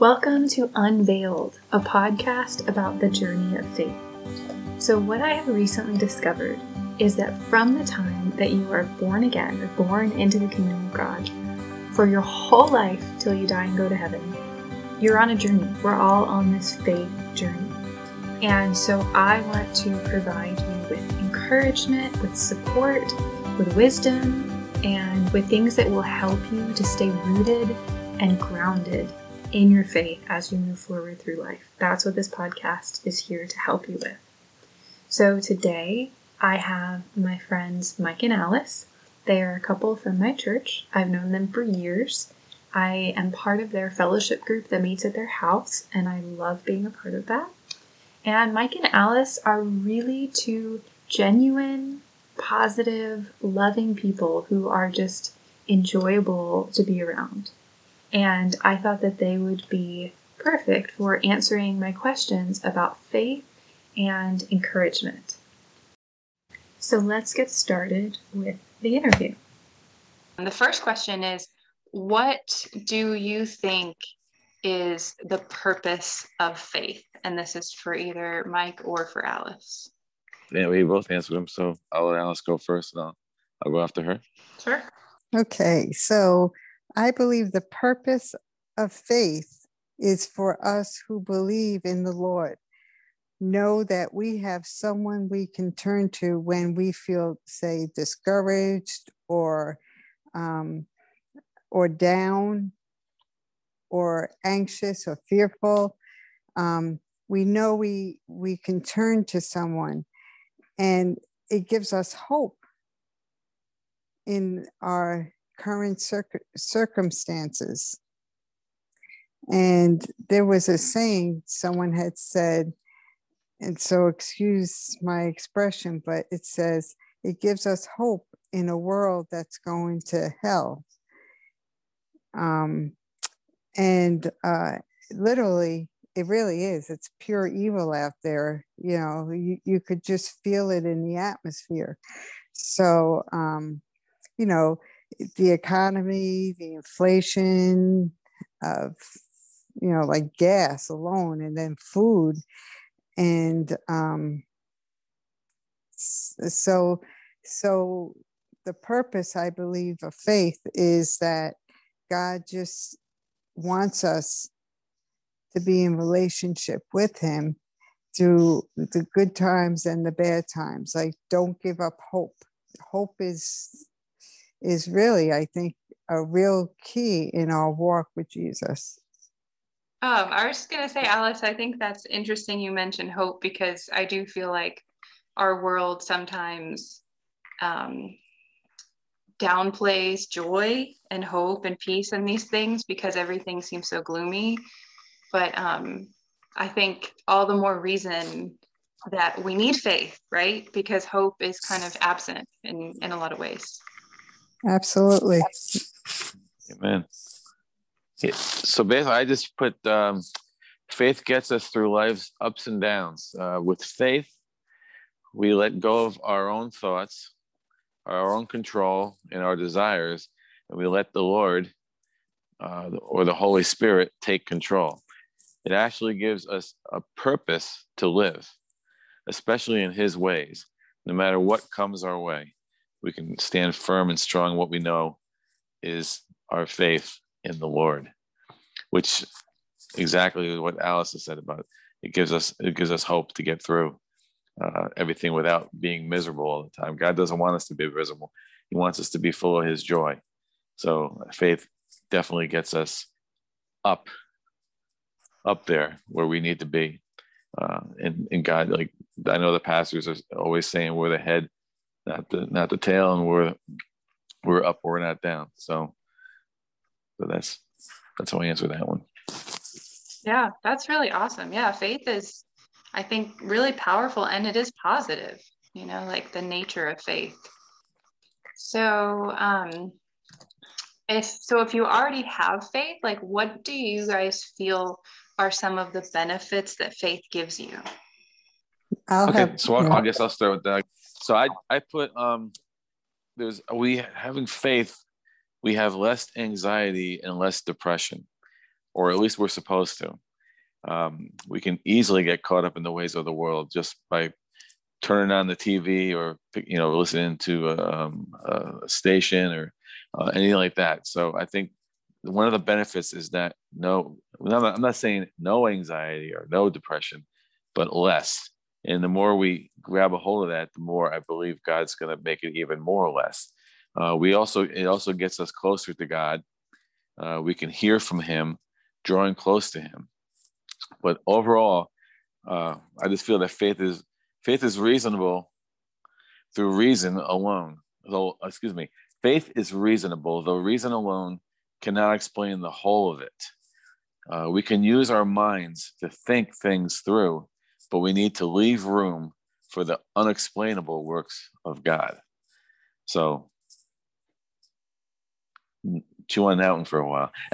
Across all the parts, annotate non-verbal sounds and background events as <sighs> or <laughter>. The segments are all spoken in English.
Welcome to Unveiled, a podcast about the journey of faith. So, what I have recently discovered is that from the time that you are born again, or born into the kingdom of God, for your whole life till you die and go to heaven, you're on a journey. We're all on this faith journey. And so, I want to provide you with encouragement, with support, with wisdom, and with things that will help you to stay rooted and grounded in your faith as you move forward through life. That's what this podcast is here to help you with. So today I have my friends Mike and Alice. They are a couple from my church. I've known them for years. I am part of their fellowship group that meets at their house, and I love being a part of that. And Mike and Alice are really two genuine, positive, loving people who are just enjoyable to be around and I thought that they would be perfect for answering my questions about faith and encouragement. So let's get started with the interview. The first question is What do you think is the purpose of faith? And this is for either Mike or for Alice. Yeah, we both answered them. So I'll let Alice go first and I'll, I'll go after her. Sure. Okay. So I believe the purpose of faith is for us who believe in the Lord. Know that we have someone we can turn to when we feel, say, discouraged or um, or down or anxious or fearful. Um, we know we we can turn to someone, and it gives us hope in our current circumstances. And there was a saying someone had said, and so excuse my expression, but it says, it gives us hope in a world that's going to hell. Um, and uh, literally, it really is. It's pure evil out there. You know, you, you could just feel it in the atmosphere. So, um, you know, the economy, the inflation of, you know, like gas alone, and then food. And um, so, so the purpose, I believe, of faith is that God just wants us to be in relationship with Him through the good times and the bad times. Like, don't give up hope. Hope is is really, I think, a real key in our walk with Jesus. Um, I was just going to say, Alice, I think that's interesting you mentioned hope because I do feel like our world sometimes um, downplays joy and hope and peace and these things because everything seems so gloomy. But um, I think all the more reason that we need faith, right? Because hope is kind of absent in, in a lot of ways. Absolutely. Amen. So basically, I just put um, faith gets us through life's ups and downs. Uh, with faith, we let go of our own thoughts, our own control, and our desires, and we let the Lord uh, or the Holy Spirit take control. It actually gives us a purpose to live, especially in His ways, no matter what comes our way we can stand firm and strong what we know is our faith in the Lord, which exactly what Alice has said about it. It gives us it gives us hope to get through uh, everything without being miserable all the time. God doesn't want us to be miserable. He wants us to be full of His joy. So faith definitely gets us up, up there where we need to be. Uh, and, and God, like I know the pastors are always saying, we're the head not the not the tail, and we're we're up, we're not down. So, so that's that's how I answer that one. Yeah, that's really awesome. Yeah, faith is, I think, really powerful, and it is positive. You know, like the nature of faith. So, um, if so, if you already have faith, like, what do you guys feel are some of the benefits that faith gives you? I'll okay, have, so I, I guess I'll start with that. So I I put um there's we having faith we have less anxiety and less depression. or at least we're supposed to. Um, we can easily get caught up in the ways of the world just by turning on the TV or you know listening to a, um, a station or uh, anything like that. So I think one of the benefits is that no, I'm not saying no anxiety or no depression, but less. And the more we grab a hold of that, the more I believe God's going to make it even more or less. Uh, we also it also gets us closer to God. Uh, we can hear from Him, drawing close to Him. But overall, uh, I just feel that faith is faith is reasonable through reason alone. Though, excuse me, faith is reasonable, though reason alone cannot explain the whole of it. Uh, we can use our minds to think things through, but we need to leave room for the unexplainable works of God. So, chew on that one for a while. <laughs>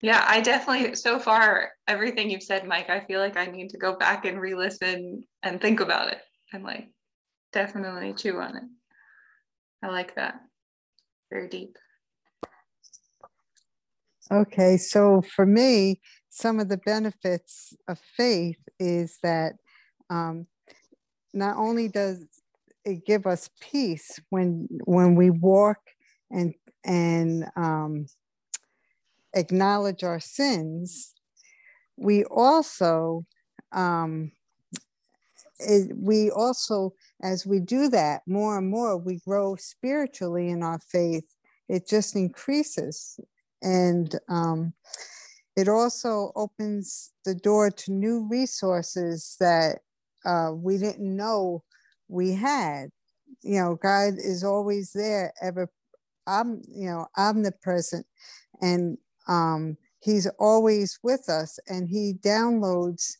yeah, I definitely, so far, everything you've said, Mike, I feel like I need to go back and re listen and think about it and like definitely chew on it. I like that. Very deep. Okay, so for me, some of the benefits of faith is that um, not only does it give us peace when when we walk and and um, acknowledge our sins, we also um, it, we also as we do that more and more, we grow spiritually in our faith. It just increases. And um, it also opens the door to new resources that uh, we didn't know we had. You know, God is always there, ever, I'm, you know, omnipresent, and um, He's always with us, and He downloads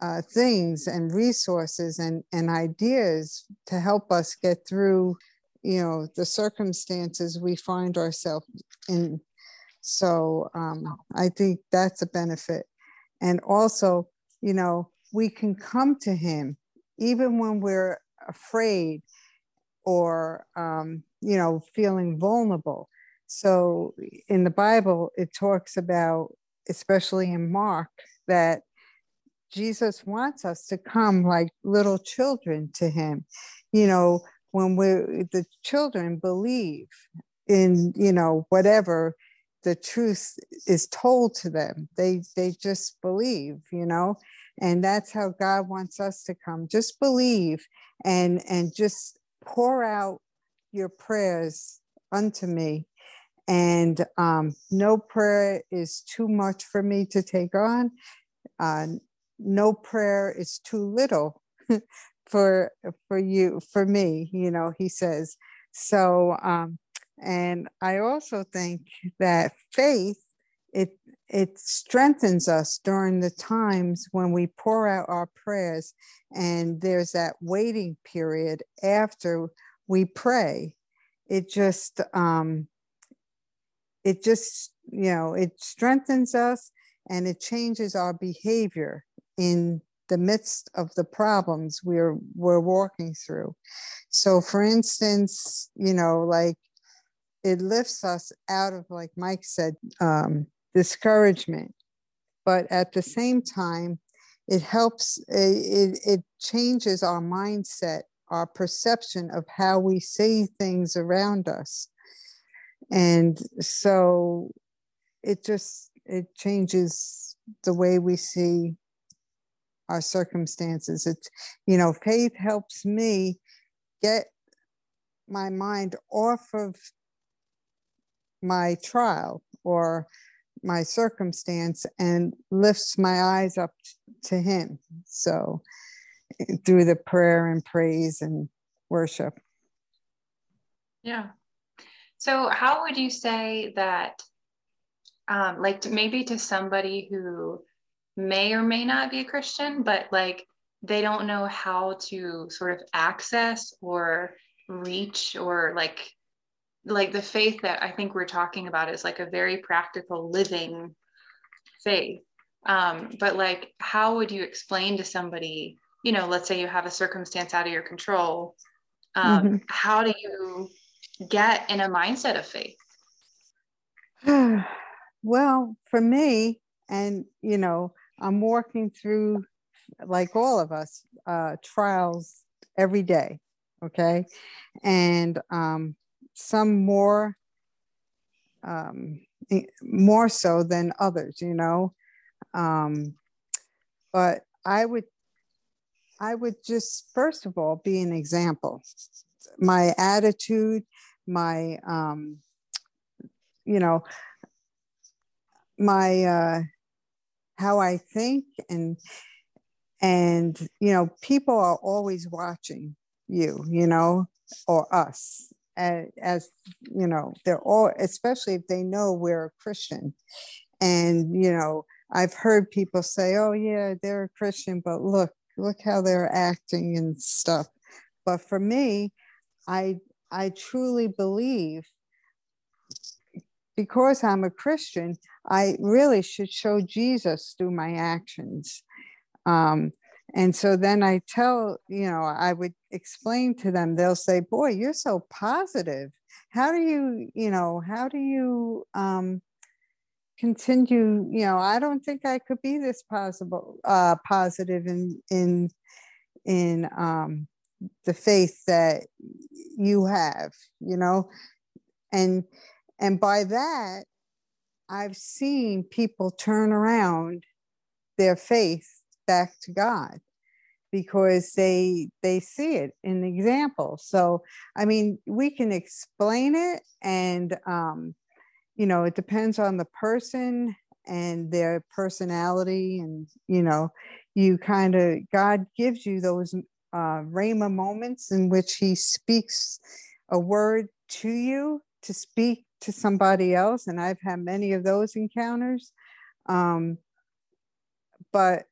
uh, things and resources and, and ideas to help us get through you know the circumstances we find ourselves in so um, i think that's a benefit. And also you know we can come to him even when we're afraid or um, you know feeling vulnerable. So in the bible it talks about especially in mark that Jesus wants us to come like little children to him. You know, when we the children believe in, you know, whatever the truth is told to them. They they just believe, you know, and that's how God wants us to come. Just believe and and just pour out your prayers unto me. And um, no prayer is too much for me to take on. Uh, no prayer is too little <laughs> for for you for me you know he says so um and i also think that faith it it strengthens us during the times when we pour out our prayers and there's that waiting period after we pray. It just um it just you know it strengthens us and it changes our behavior in the midst of the problems we're we're walking through. So for instance you know like it lifts us out of like mike said um, discouragement but at the same time it helps it, it changes our mindset our perception of how we see things around us and so it just it changes the way we see our circumstances. It's, you know, faith helps me get my mind off of my trial or my circumstance and lifts my eyes up to him. So through the prayer and praise and worship. Yeah. So how would you say that um, like to, maybe to somebody who may or may not be a Christian, but like they don't know how to sort of access or reach or like like the faith that I think we're talking about is like a very practical living faith. Um, but like, how would you explain to somebody, you know, let's say you have a circumstance out of your control, um, mm-hmm. how do you get in a mindset of faith? <sighs> well, for me, and you know, I'm working through, like all of us, uh, trials every day. Okay. And um, some more, um, more so than others, you know. Um, but I would, I would just first of all be an example. My attitude, my, um, you know, my uh, how I think and and you know people are always watching you you know or us as, as you know they're all especially if they know we're a Christian and you know I've heard people say oh yeah they're a Christian but look look how they're acting and stuff but for me I I truly believe because I'm a Christian, I really should show Jesus through my actions. Um, and so then I tell, you know, I would explain to them, they'll say, Boy, you're so positive. How do you, you know, how do you um, continue? You know, I don't think I could be this possible, uh, positive in, in, in um, the faith that you have, you know, and and by that, I've seen people turn around their faith back to God because they they see it in the example. So I mean, we can explain it, and um, you know, it depends on the person and their personality, and you know, you kind of God gives you those uh, rhema moments in which He speaks a word to you to speak to somebody else, and I've had many of those encounters. Um, but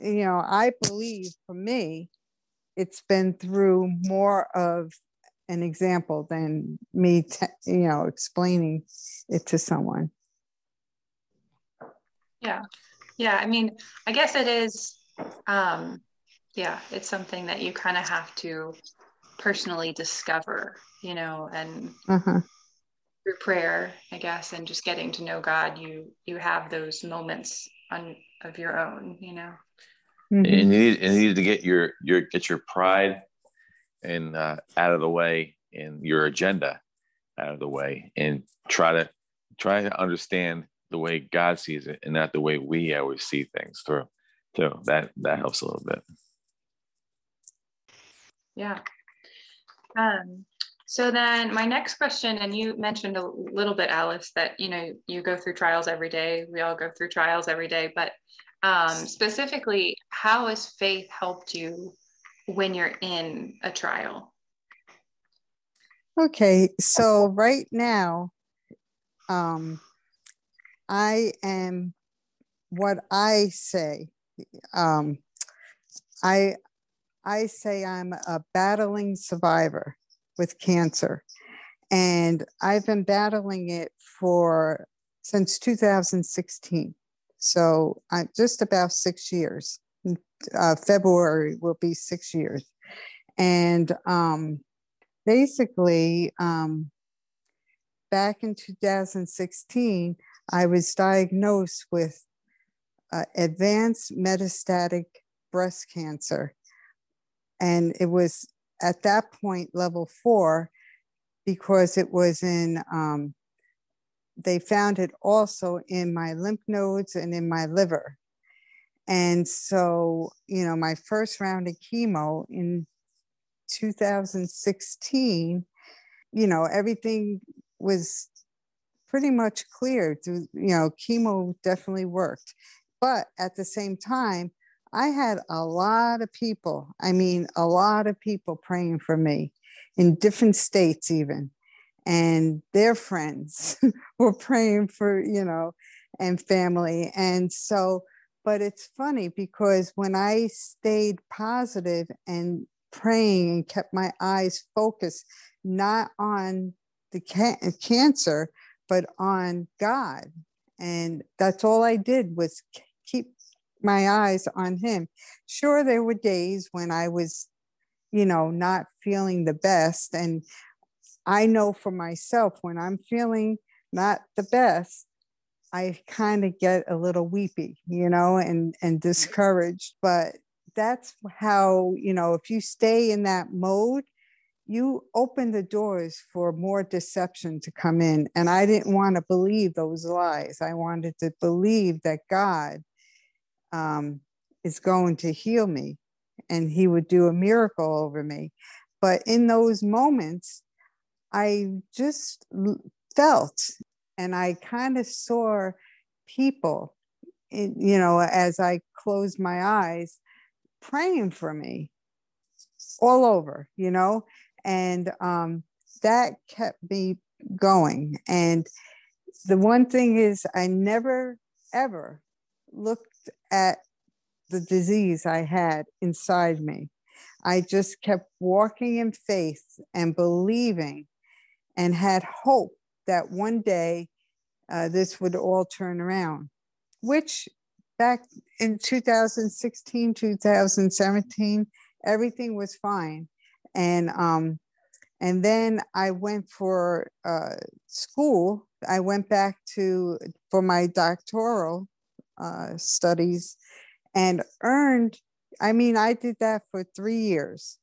you know, I believe for me, it's been through more of an example than me, te- you know, explaining it to someone. Yeah, yeah. I mean, I guess it is. Um, yeah, it's something that you kind of have to personally discover, you know, and uh-huh through prayer, I guess, and just getting to know God, you you have those moments on of your own, you know. Mm-hmm. And you need and you need to get your your get your pride and uh, out of the way and your agenda out of the way and try to try to understand the way God sees it and not the way we always see things through. So that that helps a little bit. Yeah. Um, so then my next question, and you mentioned a little bit, Alice, that you know you go through trials every day. We all go through trials every day, but um, specifically, how has faith helped you when you're in a trial? Okay, so right now, um, I am what I say. Um, I I say I'm a battling survivor with cancer. And I've been battling it for since 2016. So I'm just about six years. Uh, February will be six years. And um, basically, um, back in 2016, I was diagnosed with uh, advanced metastatic breast cancer. And it was at that point level four because it was in um, they found it also in my lymph nodes and in my liver. And so you know my first round of chemo in 2016 you know everything was pretty much clear cleared you know chemo definitely worked. But at the same time I had a lot of people, I mean, a lot of people praying for me in different states, even. And their friends <laughs> were praying for, you know, and family. And so, but it's funny because when I stayed positive and praying and kept my eyes focused, not on the ca- cancer, but on God. And that's all I did was keep my eyes on him. Sure, there were days when I was, you know, not feeling the best. And I know for myself when I'm feeling not the best, I kind of get a little weepy, you know, and and discouraged. But that's how, you know, if you stay in that mode, you open the doors for more deception to come in. And I didn't want to believe those lies. I wanted to believe that God um, is going to heal me and he would do a miracle over me. But in those moments, I just felt and I kind of saw people, you know, as I closed my eyes, praying for me all over, you know, and um, that kept me going. And the one thing is, I never ever looked at the disease I had inside me. I just kept walking in faith and believing and had hope that one day uh, this would all turn around, which back in 2016, 2017, everything was fine. And um, and then I went for uh, school. I went back to for my doctoral uh, studies and earned. I mean, I did that for three years,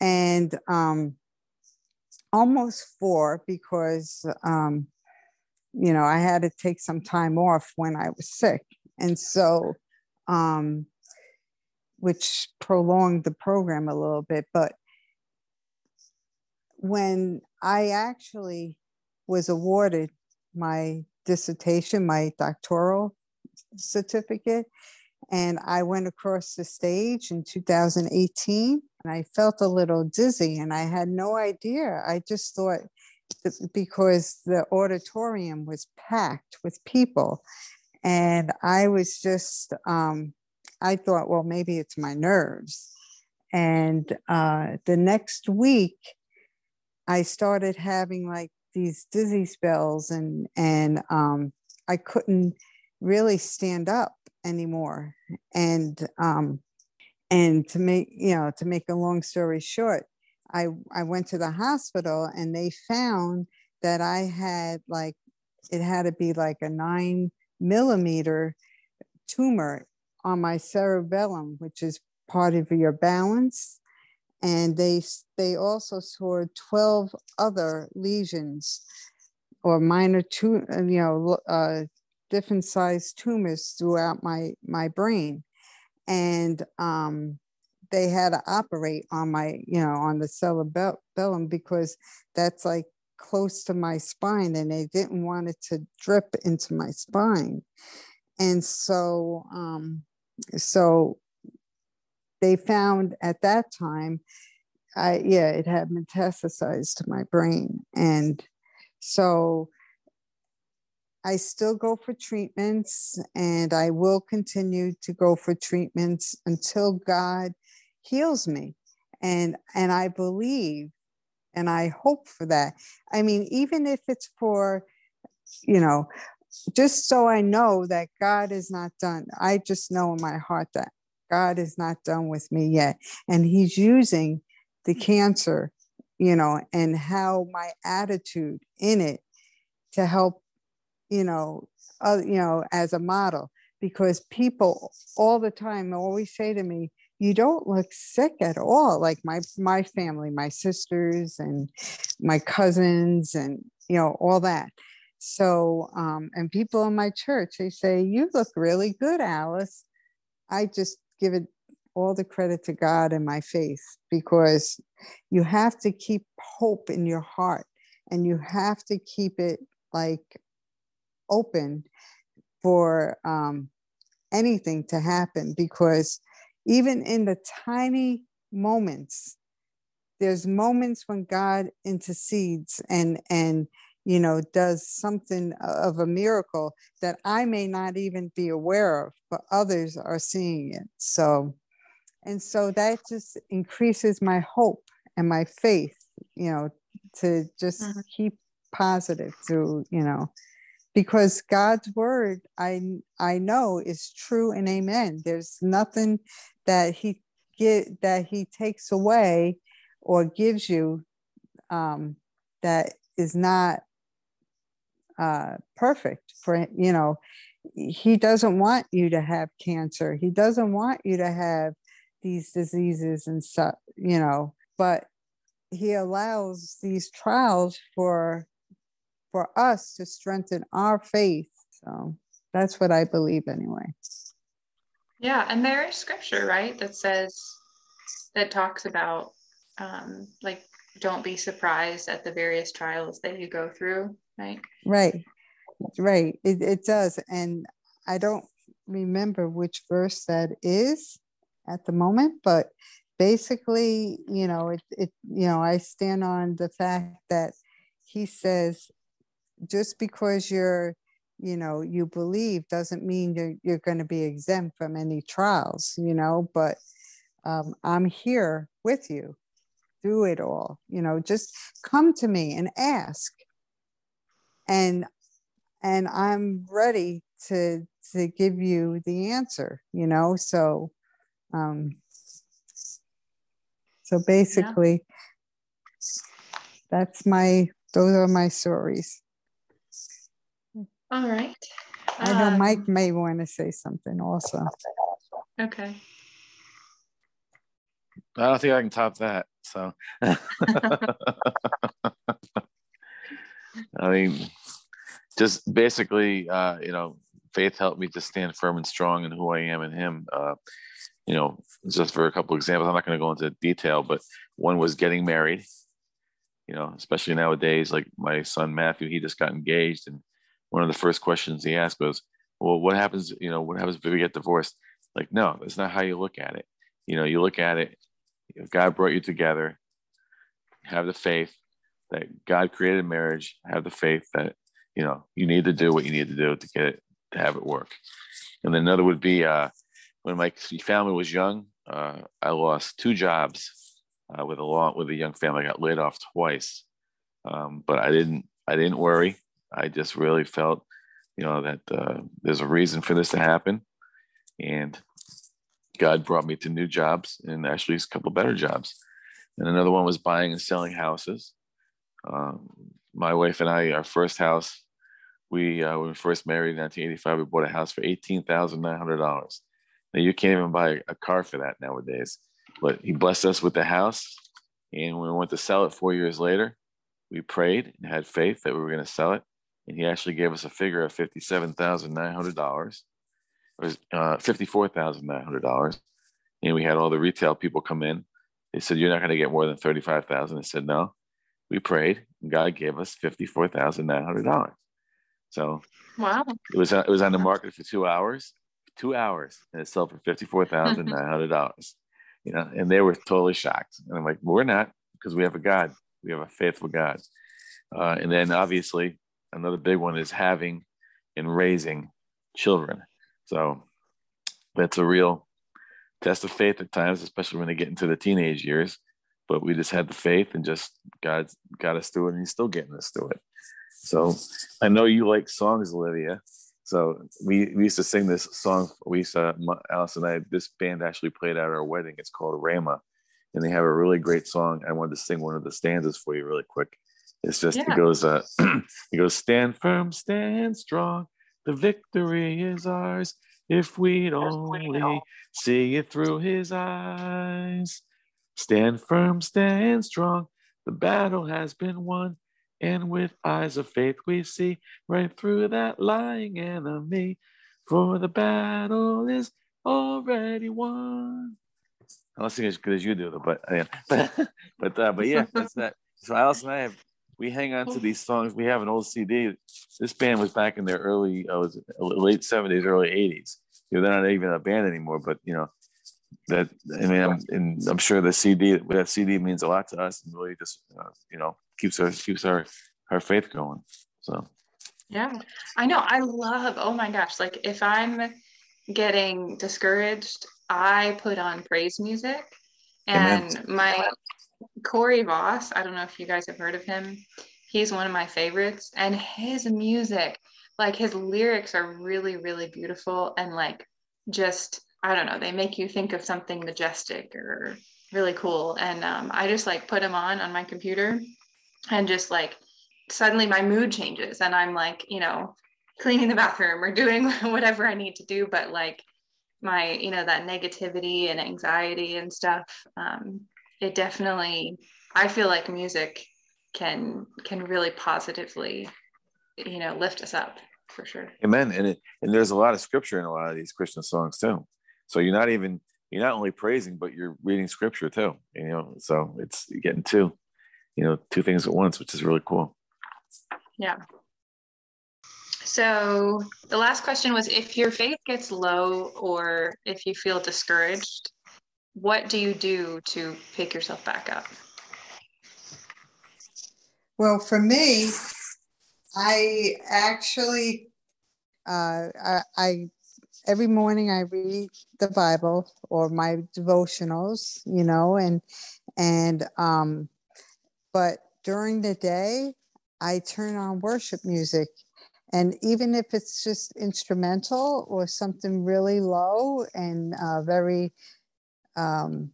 and um, almost four because um, you know I had to take some time off when I was sick, and so um, which prolonged the program a little bit. But when I actually was awarded my dissertation, my doctoral certificate, and I went across the stage in 2018 and I felt a little dizzy and I had no idea. I just thought because the auditorium was packed with people and I was just, um, I thought, well, maybe it's my nerves. And uh, the next week, I started having like these dizzy spells, and and um, I couldn't really stand up anymore. And um, and to make you know to make a long story short, I I went to the hospital, and they found that I had like it had to be like a nine millimeter tumor on my cerebellum, which is part of your balance. And they, they also saw 12 other lesions or minor, uh, you know, uh, different sized tumors throughout my, my brain. And um, they had to operate on my, you know, on the cerebellum because that's like close to my spine and they didn't want it to drip into my spine. And so, um, so they found at that time, I, yeah, it had metastasized to my brain. And so I still go for treatments and I will continue to go for treatments until God heals me. And, and I believe and I hope for that. I mean, even if it's for, you know, just so I know that God is not done. I just know in my heart that God is not done with me yet. And He's using the cancer, you know, and how my attitude in it to help, you know, uh, you know, as a model. Because people all the time always say to me, you don't look sick at all like my my family my sisters and my cousins and you know all that so um and people in my church they say you look really good alice i just give it all the credit to god and my faith because you have to keep hope in your heart and you have to keep it like open for um anything to happen because even in the tiny moments there's moments when god intercedes and and you know does something of a miracle that i may not even be aware of but others are seeing it so and so that just increases my hope and my faith you know to just mm-hmm. keep positive to you know because God's word I I know is true and amen. There's nothing that he get that he takes away or gives you um, that is not uh, perfect for you know he doesn't want you to have cancer he doesn't want you to have these diseases and stuff you know but he allows these trials for for us to strengthen our faith. So that's what i believe anyway. Yeah and there is scripture right that says that talks about um like don't be surprised at the various trials that you go through right? Right. Right. It, it does. And i don't remember which verse that is at the moment but basically you know it, it you know i stand on the fact that he says just because you're you know you believe doesn't mean you're, you're going to be exempt from any trials you know but um, i'm here with you through it all you know just come to me and ask and and i'm ready to to give you the answer you know so um so basically yeah. that's my those are my stories all right i know um, mike may want to say something also okay i don't think i can top that so <laughs> i mean just basically, uh, you know, faith helped me to stand firm and strong in who I am in Him. Uh, you know, just for a couple examples, I'm not going to go into detail, but one was getting married. You know, especially nowadays, like my son Matthew, he just got engaged, and one of the first questions he asked was, "Well, what happens? You know, what happens if we get divorced?" Like, no, that's not how you look at it. You know, you look at it. If God brought you together, have the faith that God created marriage. Have the faith that you know you need to do what you need to do to get it to have it work and then another would be uh, when my family was young uh, i lost two jobs uh, with a long with a young family i got laid off twice um, but i didn't i didn't worry i just really felt you know that uh, there's a reason for this to happen. And god brought me to new jobs and actually a couple better jobs. And another one was buying and selling houses. Um, my wife and I, our first house, we uh, when we first married in 1985, we bought a house for eighteen thousand nine hundred dollars. Now you can't even buy a car for that nowadays. But he blessed us with the house, and when we went to sell it four years later, we prayed and had faith that we were going to sell it, and he actually gave us a figure of fifty-seven thousand nine hundred dollars. It was uh, fifty-four thousand nine hundred dollars, and we had all the retail people come in. They said, "You're not going to get more than thirty-five thousand." I said, "No." We prayed, and God gave us fifty-four thousand nine hundred dollars. So wow, it was it was on the market for two hours, two hours, and it sold for fifty four thousand nine hundred dollars. you know, and they were totally shocked. And I'm like, we're not because we have a God, we have a faithful God. Uh, and then obviously another big one is having and raising children. So that's a real test of faith at times, especially when they get into the teenage years. But we just had the faith and just God got us through it, and He's still getting us through it. So I know you like songs, Olivia. So we, we used to sing this song. We used to, Alice and I, this band actually played at our wedding. It's called Rama. And they have a really great song. I wanted to sing one of the stanzas for you really quick. It's just, yeah. it goes, uh, <clears throat> it goes, stand firm, stand strong. The victory is ours if we'd only see it through his eyes. Stand firm, stand strong. The battle has been won. And with eyes of faith, we see right through that lying enemy. For the battle is already won. I don't sing as good as you do, but but <laughs> but uh, but yeah, that's that. So Alice and I have we hang on to these songs. We have an old CD. This band was back in their early, uh, was late seventies, early eighties. You know, they're not even a band anymore, but you know, that I mean, I'm, and I'm sure the CD that CD means a lot to us, and really just uh, you know keeps our keeps our our faith going. So yeah, I know. I love. Oh my gosh! Like if I'm getting discouraged, I put on praise music, and Amen. my Corey Voss. I don't know if you guys have heard of him. He's one of my favorites, and his music, like his lyrics, are really really beautiful and like just I don't know, they make you think of something majestic or really cool. And um, I just like put them on on my computer and just like suddenly my mood changes and I'm like, you know, cleaning the bathroom or doing <laughs> whatever I need to do. But like my, you know, that negativity and anxiety and stuff, um, it definitely, I feel like music can can really positively, you know, lift us up for sure. Amen. And it, and there's a lot of scripture in a lot of these Christian songs too. So you're not even you're not only praising, but you're reading scripture too. You know, so it's getting two, you know, two things at once, which is really cool. Yeah. So the last question was if your faith gets low or if you feel discouraged, what do you do to pick yourself back up? Well, for me, I actually, uh, I, I every morning I read the Bible or my devotionals, you know, and and um, but during the day I turn on worship music. And even if it's just instrumental or something really low and uh, very um,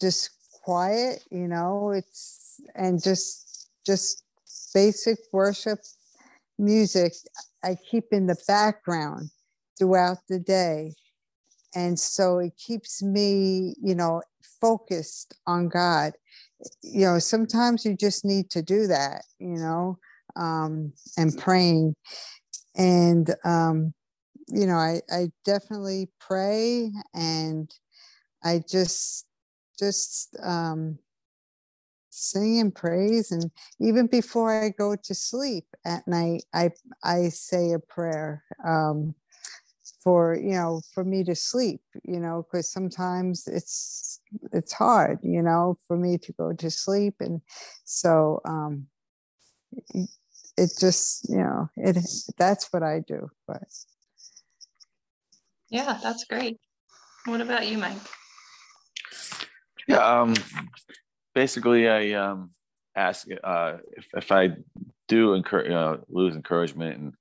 just quiet, you know, it's and just just basic worship music I keep in the background throughout the day. And so it keeps me, you know, focused on God you know, sometimes you just need to do that, you know, um, and praying. And, um, you know, I, I definitely pray and I just, just um, sing and praise. And even before I go to sleep at night, I, I say a prayer. Um, for you know for me to sleep you know because sometimes it's it's hard you know for me to go to sleep and so um it just you know it that's what i do but yeah that's great what about you mike yeah um basically i um ask uh if, if i do uh, lose encouragement and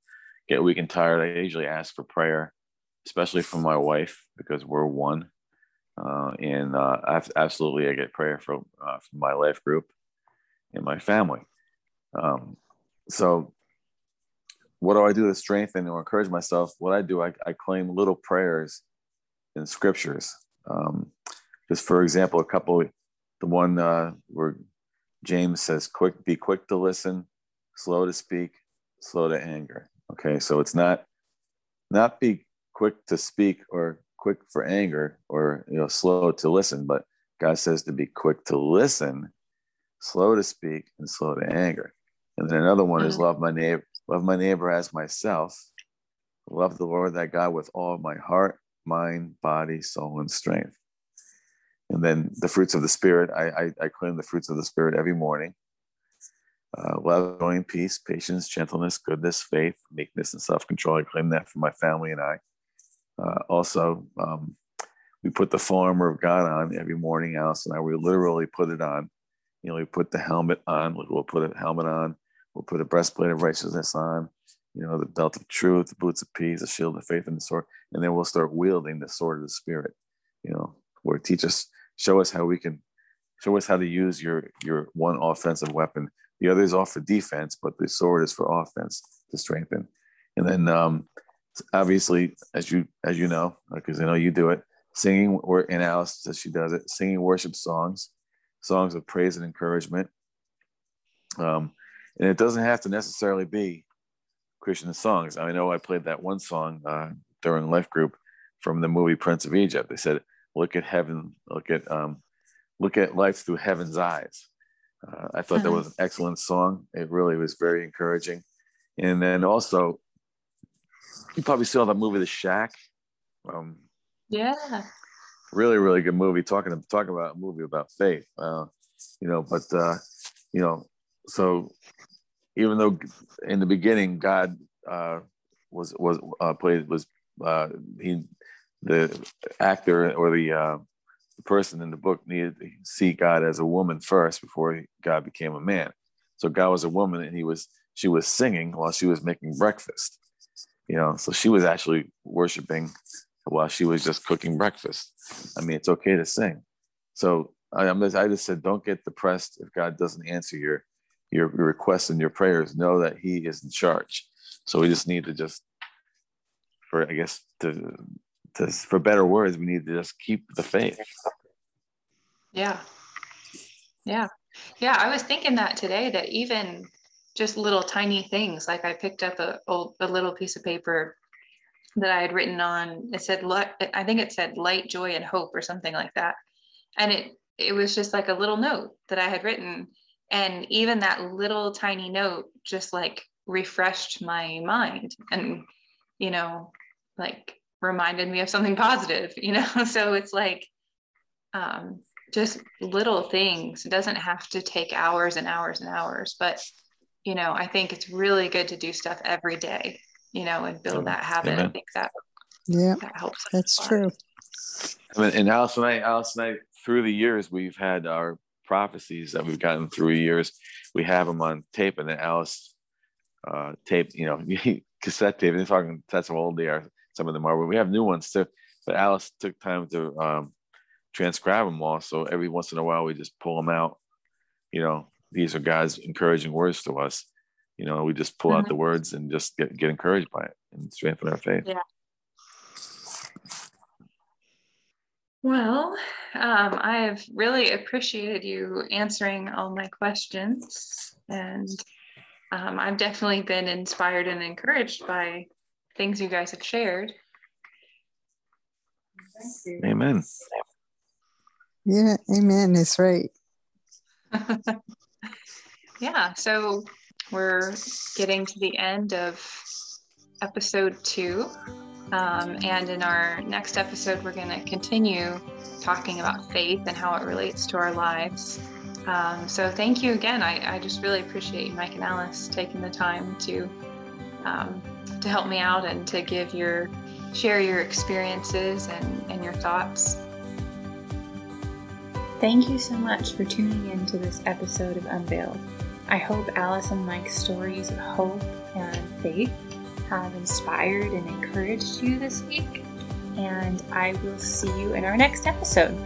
get weak and tired i usually ask for prayer especially from my wife because we're one. Uh, and uh, absolutely, I get prayer from, uh, from my life group and my family. Um, so, what do I do to strengthen or encourage myself? What I do, I, I claim little prayers in scriptures. Um, just for example, a couple, the one uh, where James says, "Quick, be quick to listen, slow to speak, slow to anger." Okay, so it's not not be quick to speak or quick for anger or you know slow to listen but god says to be quick to listen slow to speak and slow to anger and then another one mm-hmm. is love my neighbor love my neighbor as myself love the lord that god with all my heart mind body soul and strength and then the fruits of the spirit i i, I claim the fruits of the spirit every morning uh, love, joy, peace, patience, gentleness, goodness, faith, meekness, and self control. I claim that for my family and I. Uh, also, um, we put the full armor of God on every morning, Alice and I. We literally put it on. You know, we put the helmet on. We'll put a helmet on. We'll put a breastplate of righteousness on. You know, the belt of truth, the boots of peace, the shield of faith, and the sword. And then we'll start wielding the sword of the Spirit. You know, where teach us, show us how we can, show us how to use your your one offensive weapon. The other is off for defense, but the sword is for offense to strengthen. And then um, obviously, as you as you know, because I know you do it, singing or and Alice says she does it, singing worship songs, songs of praise and encouragement. Um, and it doesn't have to necessarily be Christian songs. I know I played that one song uh, during Life Group from the movie Prince of Egypt. They said, "Look at heaven, look at um, look at life through heaven's eyes." Uh, I thought that was an excellent song. It really was very encouraging. And then also, you probably saw the movie, The Shack. Um, yeah. Really, really good movie. Talking talking about a movie about faith. Uh, you know, but uh, you know, so even though in the beginning God uh, was was uh, played was uh, he the actor or the uh, person in the book needed to see God as a woman first before God became a man. So God was a woman, and he was she was singing while she was making breakfast you know so she was actually worshiping while she was just cooking breakfast i mean it's okay to sing so i, I'm just, I just said don't get depressed if god doesn't answer your your requests and your prayers, know that He is in charge. So we just need to just, for I guess, to, to for better words, we need to just keep the faith. Yeah. Yeah. Yeah. I was thinking that today that even just little tiny things, like I picked up a, a little piece of paper that I had written on, it said, I think it said light, joy, and hope or something like that. And it, it was just like a little note that I had written. And even that little tiny note just like refreshed my mind and, you know, like reminded me of something <laughs> positive, you know? <laughs> so it's like, um, just little things. It doesn't have to take hours and hours and hours, but you know, I think it's really good to do stuff every day, you know, and build that habit. Amen. I think that yeah, that helps. That's true. I mean, and Alice and I, Alice and I, through the years, we've had our prophecies that we've gotten through years. We have them on tape, and then Alice uh, tape, you know, <laughs> cassette tape. And they're talking that's how old they are. Some of them are. We have new ones too. But Alice took time to um, transcribe them all. So every once in a while, we just pull them out. You know, these are God's encouraging words to us. You know, we just pull mm-hmm. out the words and just get, get encouraged by it and strengthen our faith. Yeah. Well, um, I have really appreciated you answering all my questions, and um, I've definitely been inspired and encouraged by things you guys have shared. Amen. Yeah, amen That's right. <laughs> yeah, so we're getting to the end of episode two. Um, and in our next episode, we're going to continue talking about faith and how it relates to our lives. Um, so thank you again. I, I, just really appreciate you, Mike and Alice, taking the time to um, to help me out and to give your share your experiences and, and your thoughts. Thank you so much for tuning in to this episode of Unveiled. I hope Alice and Mike's stories of hope and faith have inspired and encouraged you this week. And I will see you in our next episode.